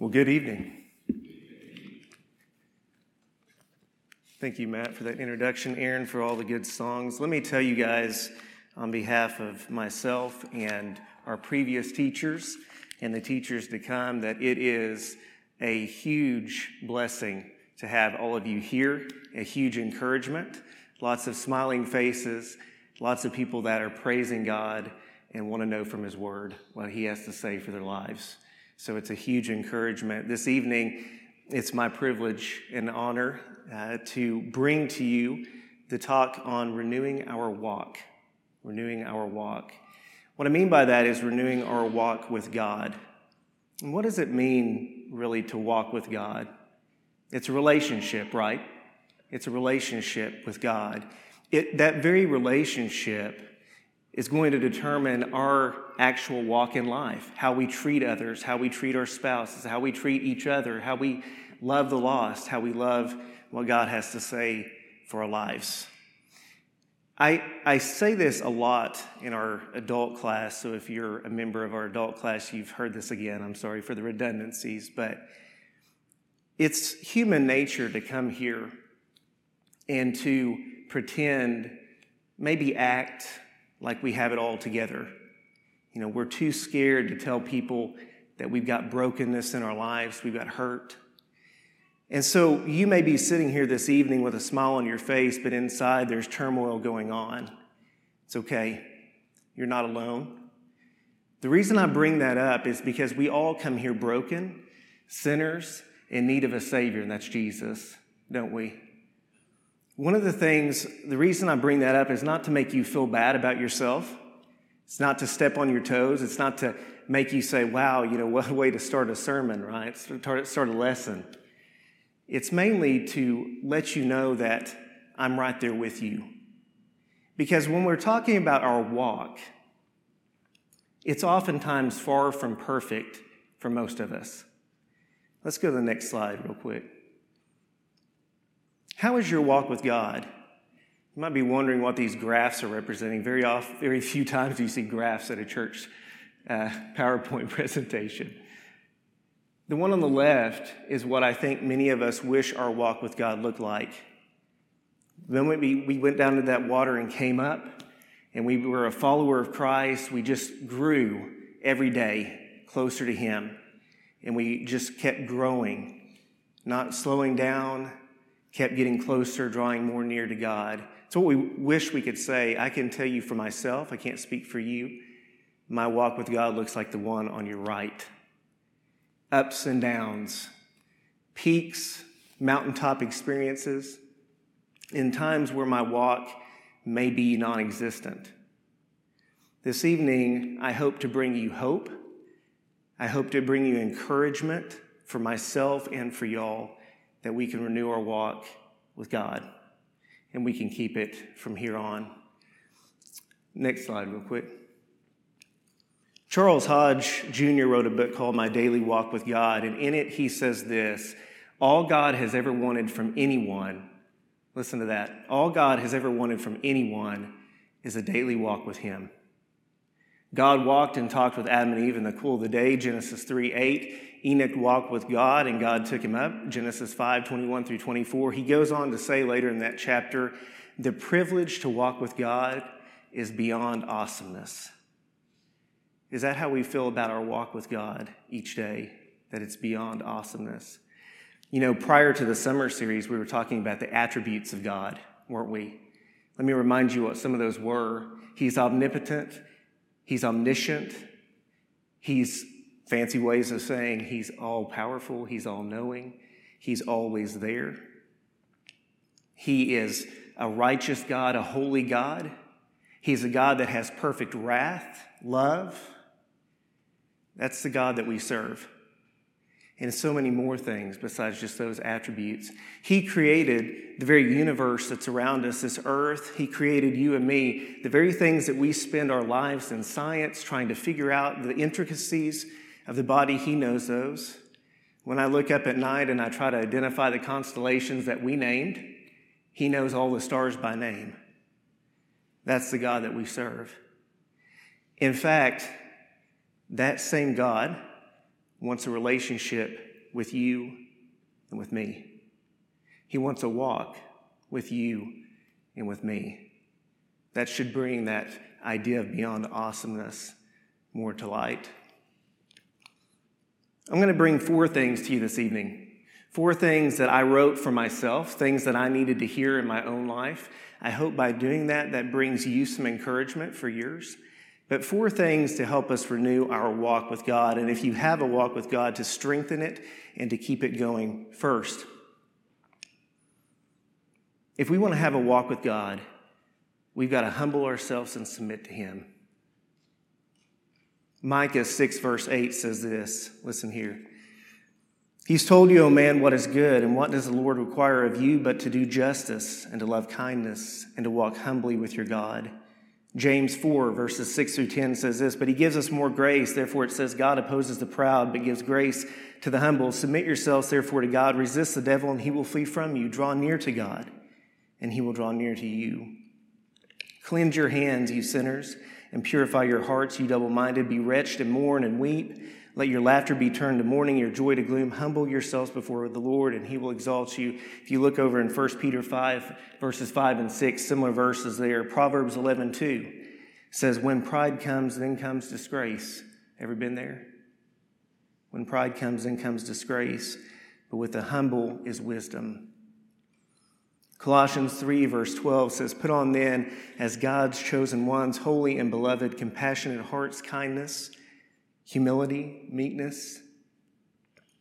Well, good evening. Thank you, Matt, for that introduction. Aaron, for all the good songs. Let me tell you guys, on behalf of myself and our previous teachers and the teachers to come, that it is a huge blessing to have all of you here, a huge encouragement, lots of smiling faces, lots of people that are praising God and want to know from His Word what He has to say for their lives. So it's a huge encouragement. This evening, it's my privilege and honor uh, to bring to you the talk on renewing our walk. Renewing our walk. What I mean by that is renewing our walk with God. And what does it mean, really, to walk with God? It's a relationship, right? It's a relationship with God. It, that very relationship is going to determine our actual walk in life, how we treat others, how we treat our spouses, how we treat each other, how we love the lost, how we love what God has to say for our lives. I, I say this a lot in our adult class, so if you're a member of our adult class, you've heard this again. I'm sorry for the redundancies, but it's human nature to come here and to pretend, maybe act, like we have it all together. You know, we're too scared to tell people that we've got brokenness in our lives, we've got hurt. And so you may be sitting here this evening with a smile on your face, but inside there's turmoil going on. It's okay. You're not alone. The reason I bring that up is because we all come here broken, sinners, in need of a Savior, and that's Jesus, don't we? One of the things, the reason I bring that up is not to make you feel bad about yourself. It's not to step on your toes. It's not to make you say, wow, you know, what a way to start a sermon, right? Start, start a lesson. It's mainly to let you know that I'm right there with you. Because when we're talking about our walk, it's oftentimes far from perfect for most of us. Let's go to the next slide, real quick. How is your walk with God? You might be wondering what these graphs are representing. Very, often, very few times do you see graphs at a church uh, PowerPoint presentation. The one on the left is what I think many of us wish our walk with God looked like. Then we, we went down to that water and came up, and we were a follower of Christ. We just grew every day closer to Him, and we just kept growing, not slowing down, kept getting closer, drawing more near to God. It's what we wish we could say. I can tell you for myself, I can't speak for you. My walk with God looks like the one on your right. Ups and downs, peaks, mountaintop experiences, in times where my walk may be non existent. This evening, I hope to bring you hope. I hope to bring you encouragement for myself and for y'all that we can renew our walk with God and we can keep it from here on. Next slide, real quick. Charles Hodge Jr. wrote a book called My Daily Walk with God, and in it he says this All God has ever wanted from anyone, listen to that, all God has ever wanted from anyone is a daily walk with Him. God walked and talked with Adam and Eve in the cool of the day, Genesis 3 8. Enoch walked with God and God took him up, Genesis 5 21 through 24. He goes on to say later in that chapter, the privilege to walk with God is beyond awesomeness. Is that how we feel about our walk with God each day? That it's beyond awesomeness? You know, prior to the summer series, we were talking about the attributes of God, weren't we? Let me remind you what some of those were. He's omnipotent, He's omniscient, He's Fancy ways of saying he's all powerful, he's all knowing, he's always there. He is a righteous God, a holy God. He's a God that has perfect wrath, love. That's the God that we serve. And so many more things besides just those attributes. He created the very universe that's around us, this earth. He created you and me, the very things that we spend our lives in science trying to figure out the intricacies of the body, He knows those. When I look up at night and I try to identify the constellations that we named, He knows all the stars by name. That's the God that we serve. In fact, that same God wants a relationship with you and with me. He wants a walk with you and with me. That should bring that idea of beyond awesomeness more to light. I'm going to bring four things to you this evening. Four things that I wrote for myself, things that I needed to hear in my own life. I hope by doing that, that brings you some encouragement for yours. But four things to help us renew our walk with God. And if you have a walk with God, to strengthen it and to keep it going first. If we want to have a walk with God, we've got to humble ourselves and submit to Him. Micah 6, verse 8 says this. Listen here. He's told you, O man, what is good, and what does the Lord require of you but to do justice and to love kindness and to walk humbly with your God. James 4, verses 6 through 10 says this, but he gives us more grace. Therefore, it says, God opposes the proud, but gives grace to the humble. Submit yourselves, therefore, to God. Resist the devil, and he will flee from you. Draw near to God, and he will draw near to you. Cleanse your hands, you sinners, and purify your hearts, you double minded. Be wretched and mourn and weep. Let your laughter be turned to mourning, your joy to gloom. Humble yourselves before the Lord, and he will exalt you. If you look over in 1 Peter 5, verses 5 and 6, similar verses there. Proverbs 11, 2 says, When pride comes, then comes disgrace. Ever been there? When pride comes, then comes disgrace. But with the humble is wisdom. Colossians 3, verse 12 says, Put on then, as God's chosen ones, holy and beloved, compassionate hearts, kindness humility, meekness,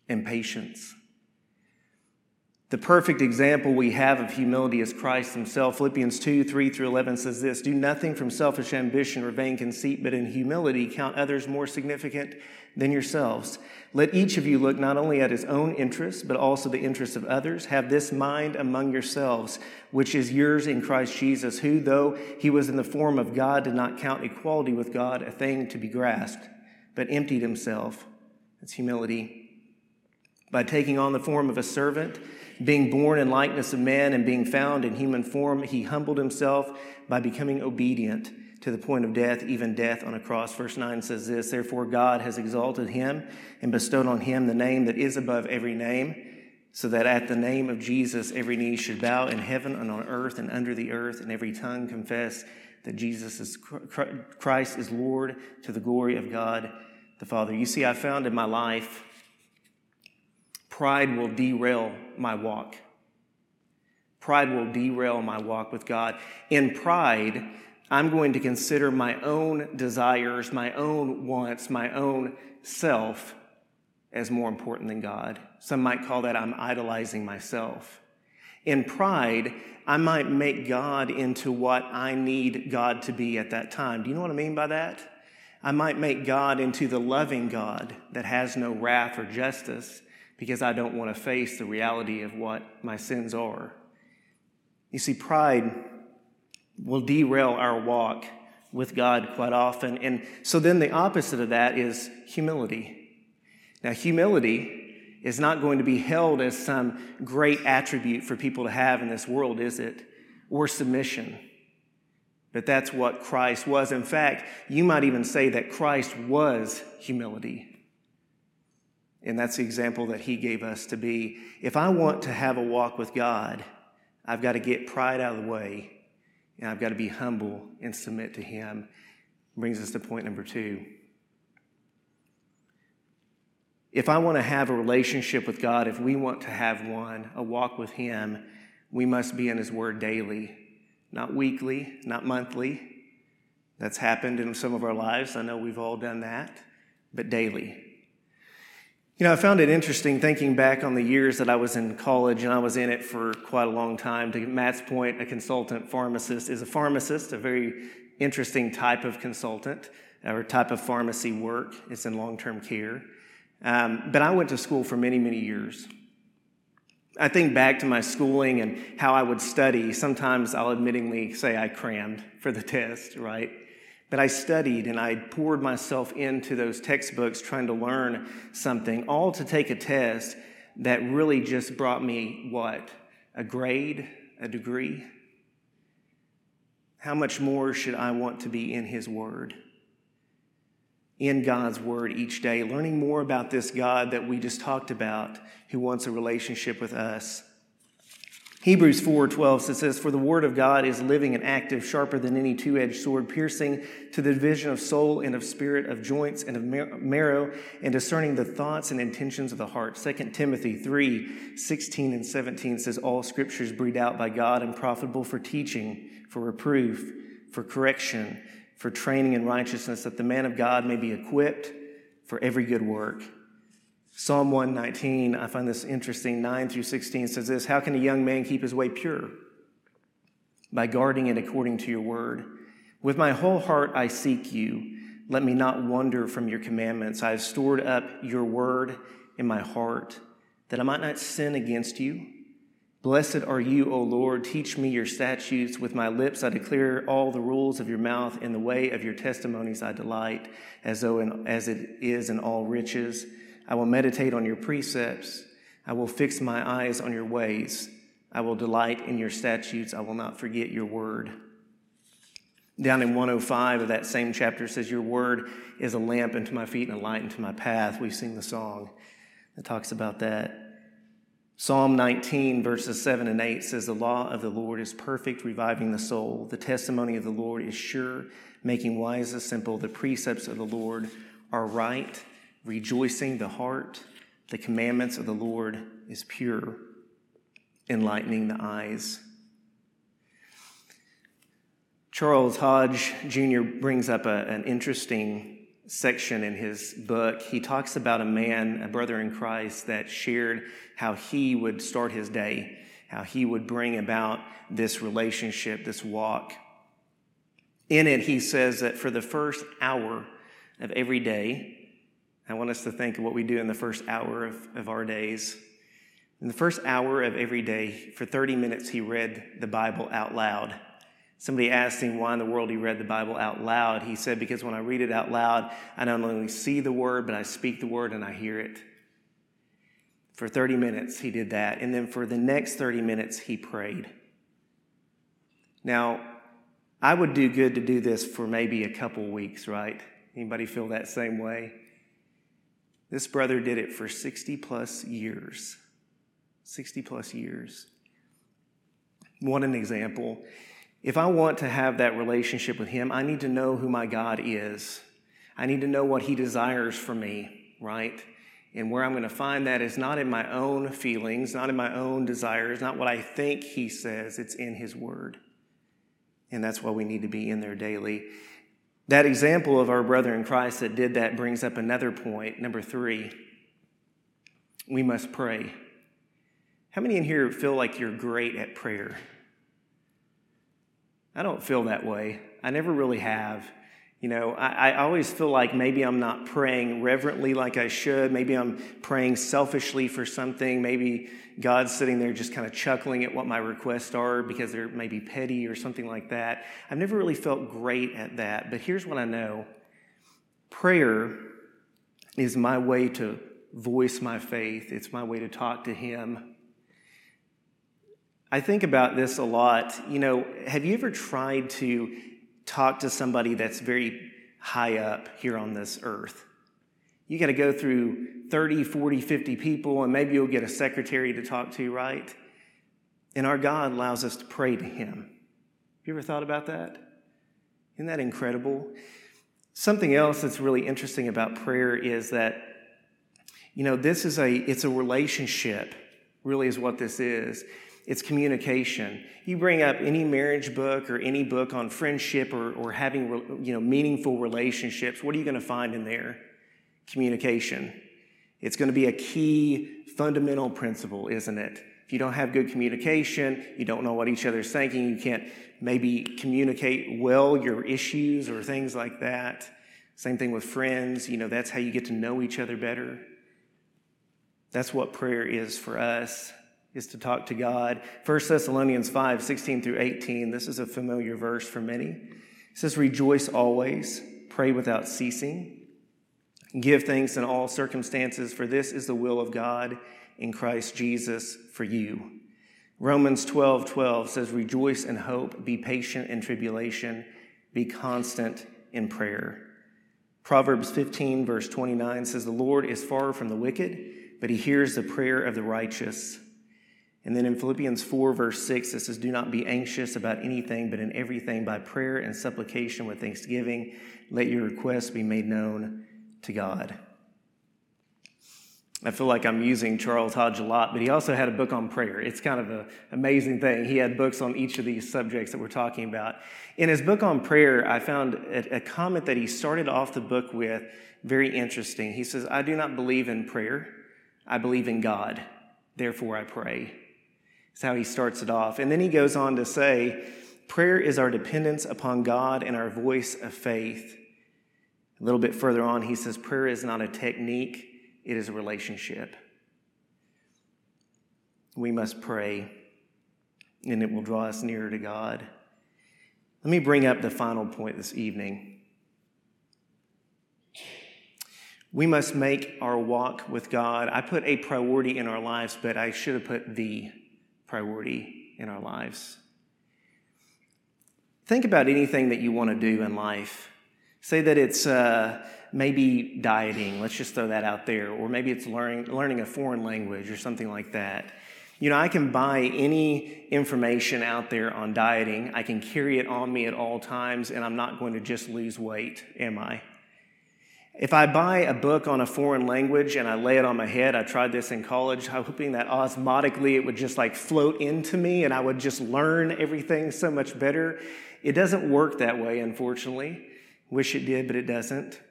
and patience. The perfect example we have of humility is Christ himself. Philippians 2 3 through 11 says this Do nothing from selfish ambition or vain conceit, but in humility count others more significant than yourselves. Let each of you look not only at his own interests, but also the interests of others. Have this mind among yourselves, which is yours in Christ Jesus, who, though he was in the form of God, did not count equality with God a thing to be grasped but emptied himself. That's humility. By taking on the form of a servant, being born in likeness of man, and being found in human form, he humbled himself by becoming obedient to the point of death, even death on a cross. Verse 9 says this Therefore, God has exalted him and bestowed on him the name that is above every name, so that at the name of Jesus every knee should bow in heaven and on earth and under the earth, and every tongue confess that Jesus is Christ is Lord to the glory of God the Father. You see, I found in my life, pride will derail my walk. Pride will derail my walk with God. In pride, I'm going to consider my own desires, my own wants, my own self as more important than God. Some might call that I'm idolizing myself. In pride, I might make God into what I need God to be at that time. Do you know what I mean by that? I might make God into the loving God that has no wrath or justice because I don't want to face the reality of what my sins are. You see, pride will derail our walk with God quite often. And so then the opposite of that is humility. Now, humility is not going to be held as some great attribute for people to have in this world, is it? Or submission. But that's what Christ was. In fact, you might even say that Christ was humility. And that's the example that he gave us to be. If I want to have a walk with God, I've got to get pride out of the way and I've got to be humble and submit to him. Brings us to point number two. If I want to have a relationship with God, if we want to have one, a walk with him, we must be in his word daily not weekly, not monthly. That's happened in some of our lives. I know we've all done that, but daily. You know, I found it interesting thinking back on the years that I was in college, and I was in it for quite a long time. To Matt's point, a consultant pharmacist is a pharmacist, a very interesting type of consultant or type of pharmacy work. It's in long term care. Um, but I went to school for many, many years. I think back to my schooling and how I would study. Sometimes I'll admittingly say I crammed for the test, right? But I studied and I poured myself into those textbooks trying to learn something, all to take a test that really just brought me what? A grade, a degree? How much more should I want to be in His Word? In God's Word each day, learning more about this God that we just talked about who wants a relationship with us. Hebrews 4:12 says for the word of God is living and active sharper than any two-edged sword piercing to the division of soul and of spirit of joints and of marrow and discerning the thoughts and intentions of the heart 2 Timothy 3:16 and 17 says all scriptures breathed out by God and profitable for teaching for reproof for correction for training in righteousness that the man of God may be equipped for every good work Psalm 119, I find this interesting, 9 through 16 says this How can a young man keep his way pure? By guarding it according to your word. With my whole heart I seek you. Let me not wander from your commandments. I have stored up your word in my heart that I might not sin against you. Blessed are you, O Lord. Teach me your statutes. With my lips I declare all the rules of your mouth. In the way of your testimonies I delight, as though in, as it is in all riches. I will meditate on your precepts. I will fix my eyes on your ways. I will delight in your statutes. I will not forget your word. Down in 105 of that same chapter says, Your word is a lamp unto my feet and a light unto my path. We sing the song that talks about that. Psalm 19, verses 7 and 8 says, The law of the Lord is perfect, reviving the soul. The testimony of the Lord is sure, making wise the simple. The precepts of the Lord are right, rejoicing the heart. The commandments of the Lord is pure, enlightening the eyes. Charles Hodge Jr. brings up a, an interesting section in his book. He talks about a man, a brother in Christ, that shared how he would start his day, how he would bring about this relationship, this walk. In it, he says that for the first hour of every day, I want us to think of what we do in the first hour of, of our days. In the first hour of every day, for 30 minutes, he read the Bible out loud. Somebody asked him why in the world he read the Bible out loud. He said, Because when I read it out loud, I not only see the word, but I speak the word and I hear it. For 30 minutes, he did that. And then for the next 30 minutes, he prayed. Now, I would do good to do this for maybe a couple weeks, right? Anybody feel that same way? This brother did it for 60 plus years. 60 plus years. What an example. If I want to have that relationship with Him, I need to know who my God is. I need to know what He desires for me, right? And where I'm going to find that is not in my own feelings, not in my own desires, not what I think He says, it's in His Word. And that's why we need to be in there daily. That example of our brother in Christ that did that brings up another point. Number three, we must pray. How many in here feel like you're great at prayer? I don't feel that way. I never really have. You know, I, I, always feel like maybe I'm not praying reverently like I should. Maybe I'm praying selfishly for something. Maybe God's sitting there just kind of chuckling at what my requests are because they're maybe petty or something like that. I've never really felt great at that. But here's what I know prayer is my way to voice my faith, it's my way to talk to Him. I think about this a lot. You know, have you ever tried to talk to somebody that's very high up here on this earth. You got to go through 30, 40, 50 people, and maybe you'll get a secretary to talk to, right? And our God allows us to pray to Him. Have you ever thought about that? Isn't that incredible? Something else that's really interesting about prayer is that, you know, this is a, it's a relationship, really is what this is it's communication. You bring up any marriage book or any book on friendship or, or having you know, meaningful relationships, what are you going to find in there? Communication. It's going to be a key fundamental principle, isn't it? If you don't have good communication, you don't know what each other's thinking, you can't maybe communicate well your issues or things like that. Same thing with friends, you know, that's how you get to know each other better. That's what prayer is for us is to talk to God. 1 Thessalonians 5 16 through 18. This is a familiar verse for many. It says, Rejoice always, pray without ceasing, give thanks in all circumstances, for this is the will of God in Christ Jesus for you. Romans 12 12 says, Rejoice in hope, be patient in tribulation, be constant in prayer. Proverbs 15, verse 29 says, The Lord is far from the wicked, but he hears the prayer of the righteous. And then in Philippians 4, verse 6, it says, Do not be anxious about anything, but in everything by prayer and supplication with thanksgiving, let your requests be made known to God. I feel like I'm using Charles Hodge a lot, but he also had a book on prayer. It's kind of an amazing thing. He had books on each of these subjects that we're talking about. In his book on prayer, I found a, a comment that he started off the book with very interesting. He says, I do not believe in prayer, I believe in God. Therefore, I pray. That's how he starts it off. And then he goes on to say, Prayer is our dependence upon God and our voice of faith. A little bit further on, he says, Prayer is not a technique it is a relationship. We must pray, and it will draw us nearer to God. Let me bring up the final point this evening. We must make our walk with God. I put a priority in our lives, but I should have put the priority in our lives. Think about anything that you want to do in life. Say that it's uh, maybe dieting, let's just throw that out there, or maybe it's learning, learning a foreign language or something like that. You know, I can buy any information out there on dieting. I can carry it on me at all times, and I'm not going to just lose weight, am I? If I buy a book on a foreign language and I lay it on my head, I tried this in college, hoping that osmotically it would just like float into me and I would just learn everything so much better. It doesn't work that way, unfortunately. Wish it did, but it doesn't.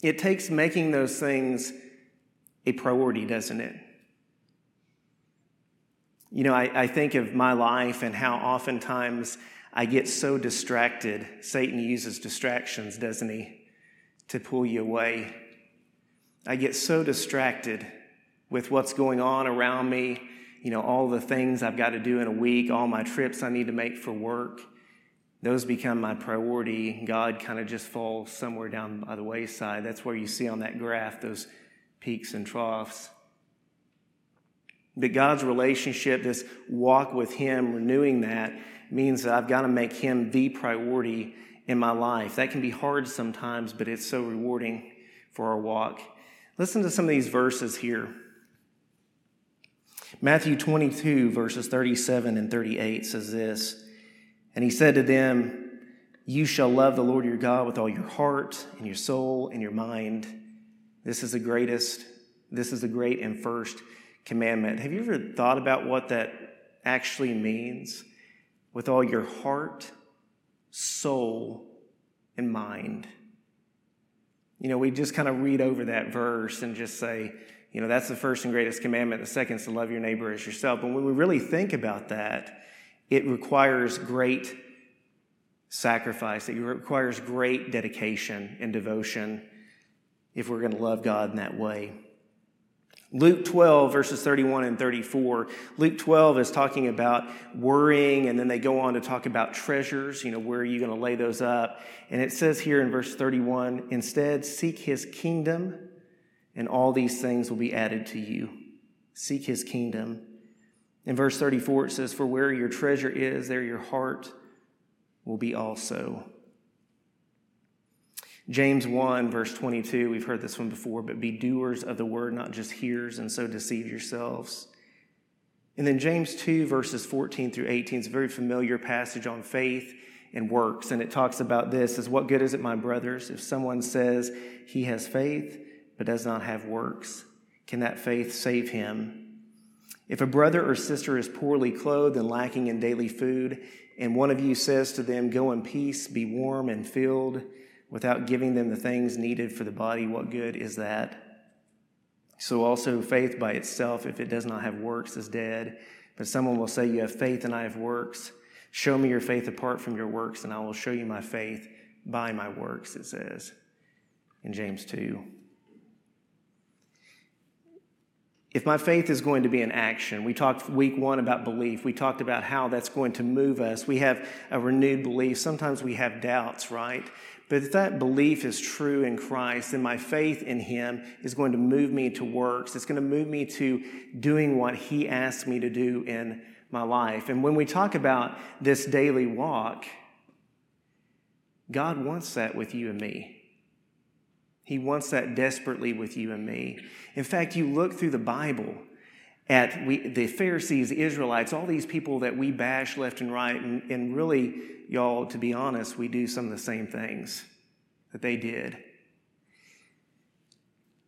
It takes making those things a priority, doesn't it? You know, I, I, think of my life and how oftentimes I get so distracted. Satan uses distractions, doesn't he, to pull you away. I get so distracted with what's going on around me, you know, all the things I've got to do in a week, all my trips I need to make for work those become my priority. God kind of just falls somewhere down by the wayside. That's where you see on that graph those peaks and troughs. But God's relationship, this walk with Him, renewing that, means that I've got to make Him the priority in my life. That can be hard sometimes, but it's so rewarding for our walk. Listen to some of these verses here. Matthew 22, verses 37 and 38 says this. And he said to them, You shall love the Lord your God with all your heart and your soul and your mind. This is the greatest, this is the great and first commandment. Have you ever thought about what that actually means? With all your heart, soul, and mind. You know, we just kind of read over that verse and just say, you know, that's the first and greatest commandment. The second is to love your neighbor as yourself. But when we really think about that, it requires great sacrifice, it requires great dedication and devotion if we're going to love God in that way. Luke 12, verses 31 and 34. Luke 12 is talking about worrying, and then they go on to talk about treasures. You know, where are you going to lay those up? And it says here in verse 31 instead, seek his kingdom, and all these things will be added to you. Seek his kingdom. In verse 34, it says, For where your treasure is, there your heart will be also. James 1, verse 22, we've heard this one before, but be doers of the word, not just hearers, and so deceive yourselves. And then James 2, verses 14 through 18 is a very familiar passage on faith and works. And it talks about this as what good is it, my brothers, if someone says he has faith but does not have works? Can that faith save him? If a brother or sister is poorly clothed and lacking in daily food, and one of you says to them, Go in peace, be warm and filled, without giving them the things needed for the body, what good is that? So also, faith by itself, if it does not have works, is dead. But someone will say, You have faith and I have works. Show me your faith apart from your works, and I will show you my faith by my works, it says in James 2 if my faith is going to be in action, we talked week one about belief. We talked about how that's going to move us. We have a renewed belief. Sometimes we have doubts, right? But if that belief is true in Christ, then my faith in Him is going to move me to works. It's going to move me to doing what He asks me to do in my life. And when we talk about this daily walk, God wants that with you and me. He wants that desperately with you and me. In fact, you look through the Bible at we, the Pharisees, Israelites, all these people that we bash left and right, and, and really, y'all, to be honest, we do some of the same things that they did.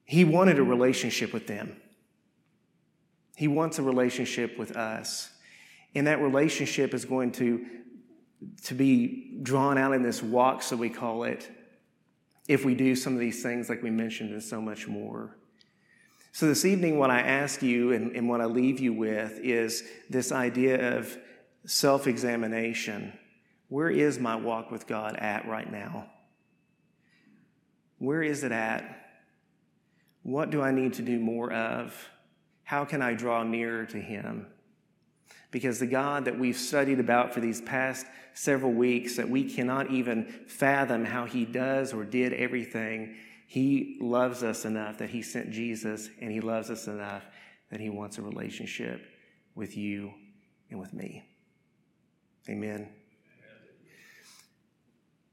He wanted a relationship with them. He wants a relationship with us. And that relationship is going to, to be drawn out in this walk, so we call it, if we do some of these things like we mentioned and so much more. So, this evening, what I ask you and, and what I leave you with is this idea of self examination. Where is my walk with God at right now? Where is it at? What do I need to do more of? How can I draw nearer to Him? Because the God that we've studied about for these past several weeks, that we cannot even fathom how He does or did everything, He loves us enough that He sent Jesus, and He loves us enough that He wants a relationship with you and with me. Amen.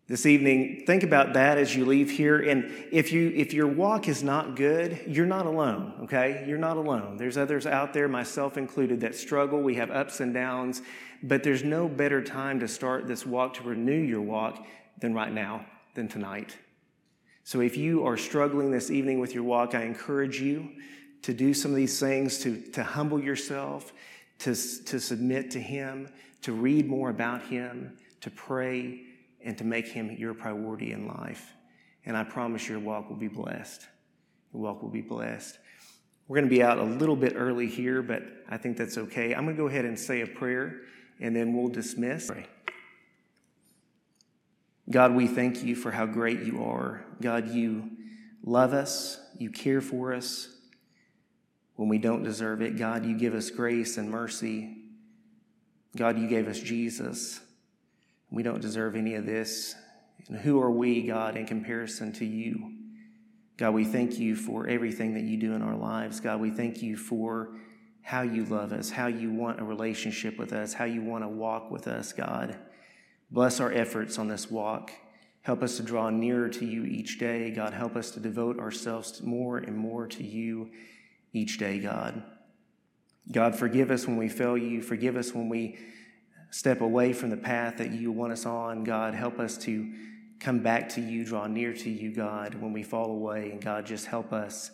This evening think about that as you leave here. And if you if your walk is not good you're not alone okay? You're not alone. There's others out there myself included that struggle. We have ups and downs. But there's no better time to start this walk to renew your walk than right now than tonight so if you are struggling this evening with your walk i encourage you to do some of these things to, to humble yourself to, to submit to him to read more about him to pray and to make Him your priority in life. And I promise your walk will be blessed. Your walk will be blessed. We're going to be out a little bit early here, but I think that's okay. I'm going to go ahead and say a prayer, and then we'll dismiss. God, we thank you for how great you are. God, you love us, you care for us when we don't deserve it. God, you give us grace and mercy. God, you gave us Jesus we don't deserve any of this. And who are we, God, in comparison to you? God, we thank you for everything that you do in our lives. God, we thank you for how you love us, how you want a relationship with us, how you want to walk with us, God. Bless our efforts on this walk. Help us to draw nearer to you each day. God, help us to devote ourselves more and more to you each day, God. God, forgive us when we fail you. Forgive us when we step away from the path that you want us on. God, help us to come back to you, draw near to you, God, when we fall away. And God, just help us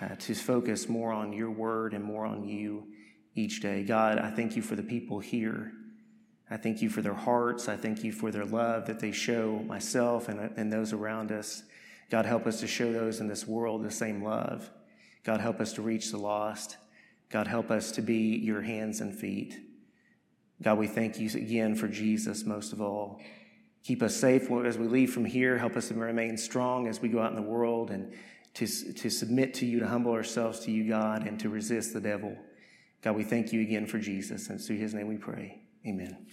uh, to focus more on your word and more on you each day. God, I thank you for the people here. I thank you for their hearts. I thank you for their love that they show myself and, and those around us. God, help us to show those in this world the same love. God, help us to reach the lost. God, help us to be your hands and feet. God, we thank you again for Jesus most of all. Keep us safe as we leave from here. Help us to remain strong as we go out in the world and to, to submit to you, to humble ourselves to you, God, and to resist the devil. God, we thank you again for Jesus. And through his name we pray. Amen.